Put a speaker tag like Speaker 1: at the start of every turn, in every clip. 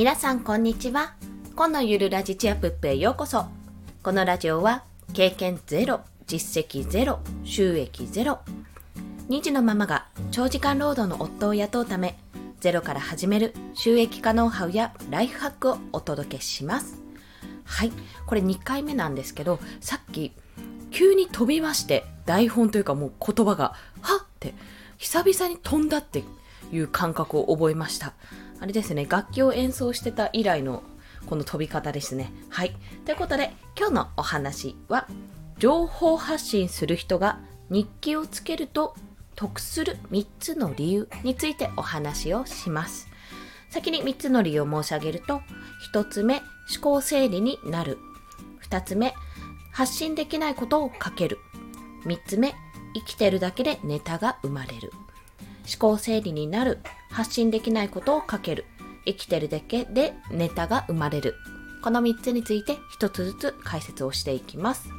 Speaker 1: 皆さんこんにちは。今のゆるラジチアプップへようこそ。このラジオは経験ゼロ実績ゼロ収益ゼロ。2児のママが長時間労働の夫を雇うためゼロから始める収益化ノウハウやライフハックをお届けします。はい。これ2回目なんですけどさっき急に飛びまして台本というかもう言葉がはっって久々に飛んだっていう感覚を覚えました。あれですね楽器を演奏してた以来のこの飛び方ですね。はい。ということで今日のお話は情報発信する人が日記をつけると得する3つの理由についてお話をします。先に3つの理由を申し上げると1つ目思考整理になる。2つ目発信できないことを書ける。3つ目生きてるだけでネタが生まれる。思考整理になる。発信できないことを書ける。生きてるだけでネタが生まれる。この3つについて1つずつ解説をしていきます。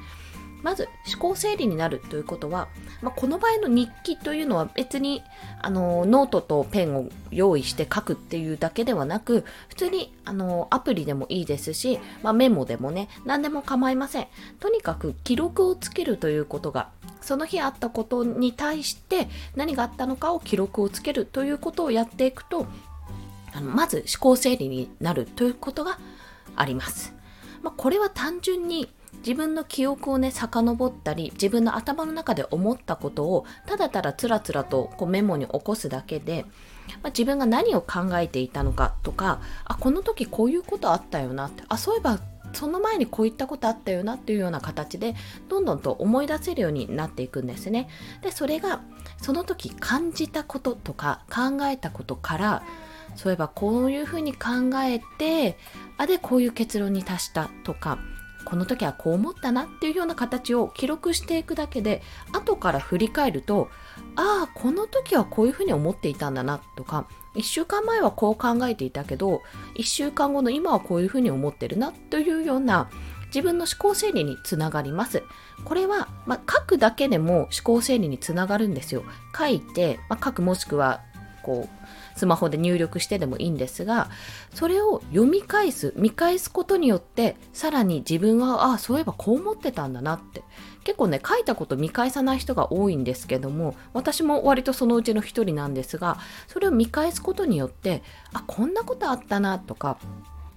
Speaker 1: まず思考整理になるということは、まあ、この場合の日記というのは別にあのノートとペンを用意して書くっていうだけではなく普通にあのアプリでもいいですし、まあ、メモでもね何でも構いませんとにかく記録をつけるということがその日あったことに対して何があったのかを記録をつけるということをやっていくとあのまず思考整理になるということがあります。まあ、これは単純に自分の記憶をね遡ったり自分の頭の中で思ったことをただただつらつらとこうメモに起こすだけで、まあ、自分が何を考えていたのかとかあこの時こういうことあったよなってあそういえばその前にこういったことあったよなっていうような形でどんどんと思い出せるようになっていくんですね。でそれがその時感じたこととか考えたことからそういえばこういうふうに考えてあでこういう結論に達したとかこの時はこう思ったなっていうような形を記録していくだけで後から振り返るとああこの時はこういうふうに思っていたんだなとか1週間前はこう考えていたけど1週間後の今はこういうふうに思ってるなというような自分の思考整理につながります。これは、まあ、書くだけでも思考整理につながるんですよ。書いて、まあ、書くもしくはこうスマホで入力してでもいいんですがそれを読み返す見返すことによってさらに自分はああそういえばこう思ってたんだなって。結構ね書いたこと見返さない人が多いんですけども私も割とそのうちの一人なんですがそれを見返すことによってあこんなことあったなとか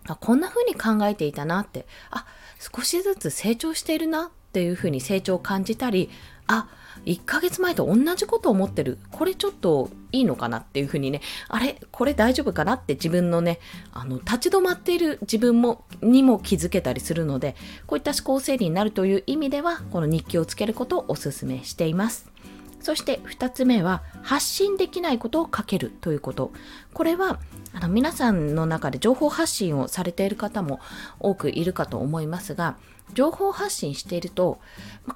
Speaker 1: あこんな風に考えていたなってあ少しずつ成長しているなっていう風に成長を感じたりあ1ヶ月前と同じことを思ってる。これちょっといいのかなっていうふうにね、あれ？これ大丈夫かなって自分のね、あの、立ち止まっている自分も、にも気づけたりするので、こういった思考整理になるという意味では、この日記をつけることをお勧めしています。そして2つ目は発信できないことを書けるということ。これはあの皆さんの中で情報発信をされている方も多くいるかと思いますが、情報発信していると、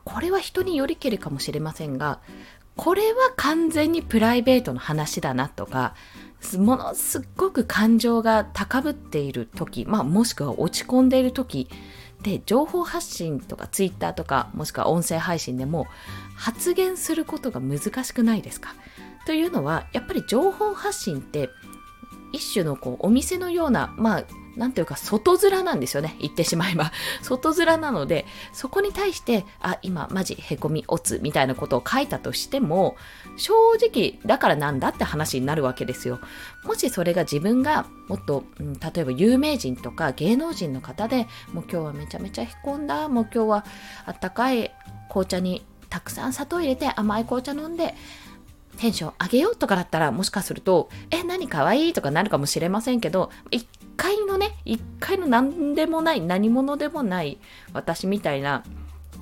Speaker 1: これは人によりけりかもしれませんが、これは完全にプライベートの話だなとか、ものすっごく感情が高ぶっている時、まあ、もしくは落ち込んでいる時で情報発信とかツイッターとかもしくは音声配信でも発言することが難しくないですか？というのはやっぱり情報発信って一種のこうお店のようなまあなんていうか外面なんですよね。言ってしまえば。外面なのでそこに対してあ今マジへこみおつみたいなことを書いたとしても正直だからなんだって話になるわけですよ。もしそれが自分がもっと、うん、例えば有名人とか芸能人の方でもう今日はめちゃめちゃへこんだもう今日はあったかい紅茶にたくさん砂糖入れて甘い紅茶飲んでテンション上げようとかだったらもしかすると、え、何かわいいとかなるかもしれませんけど、一回のね、一回の何でもない、何者でもない私みたいな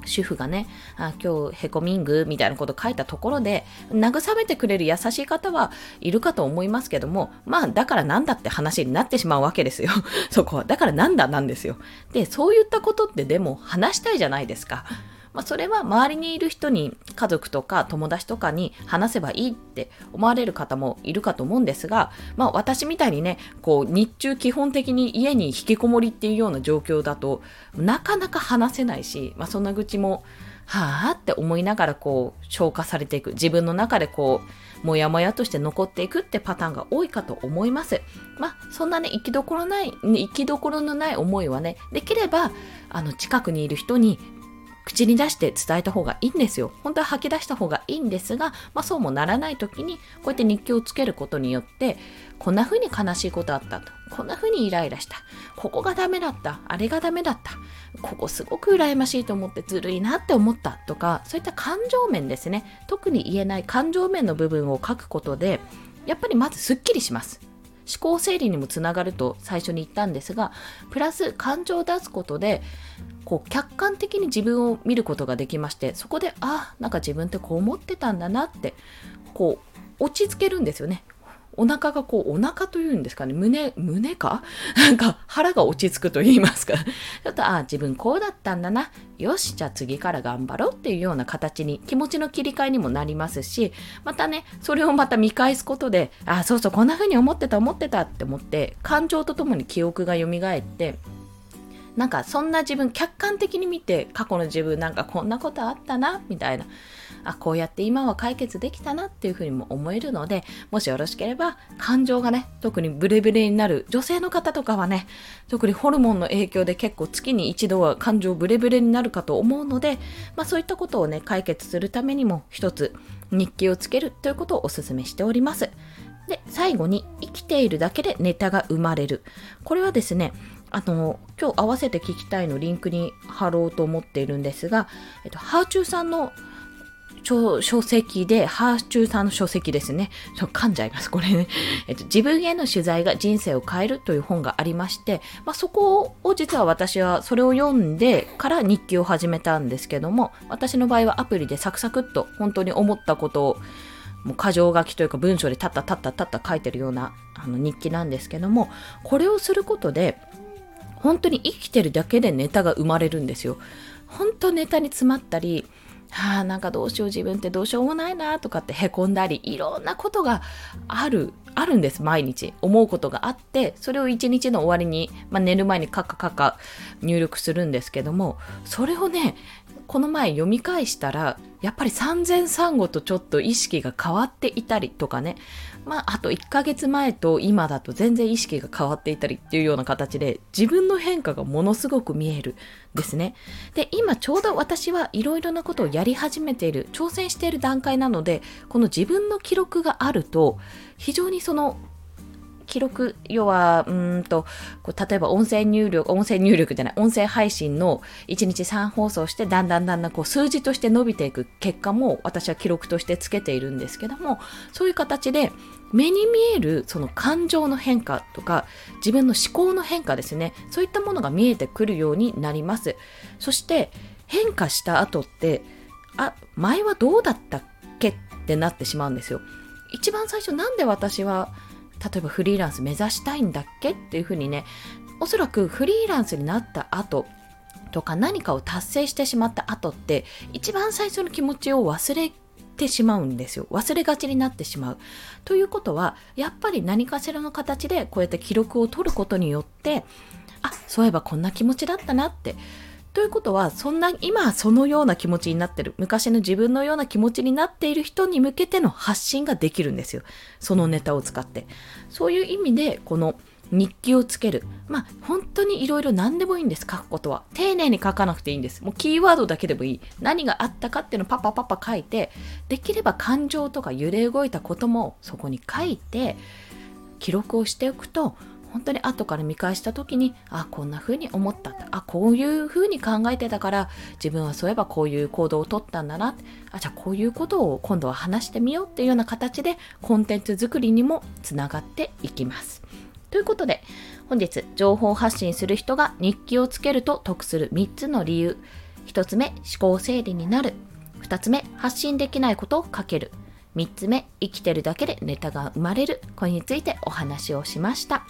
Speaker 1: 主婦がね、あ今日へこみんぐみたいなこと書いたところで、慰めてくれる優しい方はいるかと思いますけども、まあだからなんだって話になってしまうわけですよ。そこは。だからなんだなんですよ。で、そういったことってでも話したいじゃないですか。まあ、それは周りにいる人に家族とか友達とかに話せばいいって思われる方もいるかと思うんですが、まあ、私みたいにねこう日中基本的に家に引きこもりっていうような状況だとなかなか話せないし、まあ、そんな愚痴もはあって思いながらこう消化されていく。自分の中でこうもやもやとして残っていくってパターンが多いかと思います。まあそんなね生きどころない生きどころのない思いはねできればあの近くにいる人に口に出して伝えた方がいいんですよ。本当は吐き出した方がいいんですが、まあそうもならない時に、こうやって日記をつけることによって、こんな風に悲しいことあったと。こんな風にイライラした。ここがダメだった。あれがダメだった。ここすごく羨ましいと思ってずるいなって思ったとか、そういった感情面ですね。特に言えない感情面の部分を書くことで、やっぱりまずすっきりします。思考整理にもつながると最初に言ったんですが、プラス感情を出すことで、こう客観的に自分を見ることができましてそこであなんか自分ってこう思ってたんだなってこう落ち着けるんですよね。お腹がこう、お腹というんですかね、胸、胸か？なんか腹が落ち着くと言いますか。ちょっと、ああ自分こうだったんだな。よし、じゃあ次から頑張ろうっていうような形に気持ちの切り替えにもなりますし、またね、それをまた見返すことで、あ、そうそう、こんな風に思ってた、思ってたって思って、感情とともに記憶が蘇って、なんかそんな自分客観的に見て過去の自分なんかこんなことあったなみたいなあこうやって今は解決できたなっていうふうにも思えるのでもしよろしければ感情がね特にブレブレになる女性の方とかはね特にホルモンの影響で結構月に一度は感情ブレブレになるかと思うので、まあ、そういったことをね解決するためにも一つ日記をつけるということをお勧めしております。で最後に生きているだけでネタが生まれるこれはですねあの今日合わせて聞きたいのリンクに貼ろうと思っているんですが、えっと、ハーチューさんの書籍で、ハーチューさんの書籍ですね。ちょ噛んじゃいます、これね。えっと、自分への取材が人生を変えるという本がありまして、まあ、そこを実は私はそれを読んでから日記を始めたんですけども、私の場合はアプリでサクサクっと本当に思ったことをもう箇条書きというか文章でたったたったたった書いてるようなあの日記なんですけども、これをすることで、本当に生きてるだけでネタが生まれるんですよ。本当ネタに詰まったり、はあ、なんかどうしよう自分ってどうしようもないなとかってへこんだり、いろんなことがある、あるんです、毎日。思うことがあって、それを一日の終わりに、まあ、寝る前にカッカカッカ入力するんですけども、それをね、この前読み返したら、やっぱり産前産後とちょっと意識が変わっていたりとかね、まあ、あと1ヶ月前と今だと全然意識が変わっていたりっていうような形で自分の変化がものすごく見えるですね。で、今ちょうど私はいろいろなことをやり始めている、挑戦している段階なので、この自分の記録があると、非常にその記録、要は、うんと、こう例えば音声入力、音声入力じゃない、音声配信の1日3放送して、だんだんだんだんこう数字として伸びていく結果も私は記録としてつけているんですけども、そういう形で目に見えるその感情の変化とか、自分の思考の変化ですね、そういったものが見えてくるようになります。そして変化した後って、あ、前はどうだったっけってなってしまうんですよ。一番最初なんで私は例えばフリーランス目指したいんだっけっていうふうにねおそらくフリーランスになった後とか何かを達成してしまった後って一番最初の気持ちを忘れてしまうんですよ。忘れがちになってしまう。ということはやっぱり何かしらの形でこうやって記録を取ることによってあそういえばこんな気持ちだったなってということは、そんな、今そのような気持ちになってる、昔の自分のような気持ちになっている人に向けての発信ができるんですよ。そのネタを使って。そういう意味で、この日記をつける。まあ、本当にいろいろ何でもいいんです、書くことは。丁寧に書かなくていいんです。もうキーワードだけでもいい。何があったかっていうのをパパパパ書いて、できれば感情とか揺れ動いたこともそこに書いて、記録をしておくと、本当に後から見返した時にあこんな風に思ったあこういう風に考えてたから自分はそういえばこういう行動をとったんだなあじゃあこういうことを今度は話してみようっていうような形でコンテンツ作りにもつながっていきます。ということで本日情報発信する人が日記をつけると得する3つの理由1つ目思考整理になる2つ目発信できないことを書ける3つ目生きてるだけでネタが生まれるこれについてお話をしました。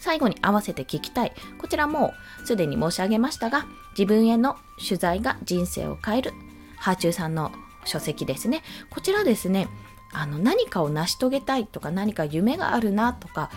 Speaker 1: 最後に合わせて聞きたい。こちらもすでに申し上げましたが、自分への取材が人生を変える。ハーチューさんの書籍ですね。こちらですね、あの何かを成し遂げたいとか何か夢があるなとか、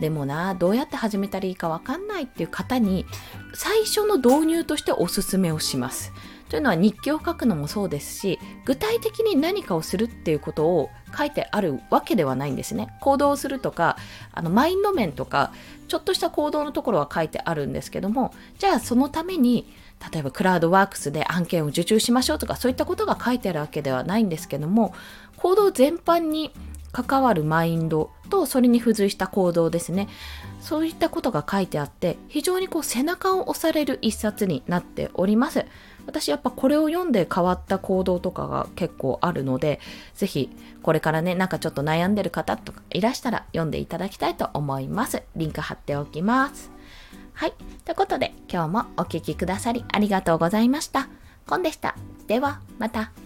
Speaker 1: でもな、どうやって始めたらいいかわかんないっていう方に、最初の導入としておすすめをします。というのは日記を書くのもそうですし具体的に何かをするっていうことを書いてあるわけではないんですね。行動するとかあのマインド面とかちょっとした行動のところは書いてあるんですけどもじゃあそのために例えばクラウドワークスで案件を受注しましょうとかそういったことが書いてあるわけではないんですけども行動全般に関わるマインドとそれに付随した行動ですね。そういったことが書いてあって非常にこう背中を押される一冊になっております。私やっぱこれを読んで変わった行動とかが結構あるのでぜひこれからねなんかちょっと悩んでる方とかいらしたら読んでいただきたいと思います。リンク貼っておきます。はい。ということで今日もお聴きくださりありがとうございました。コンでした。ではまた。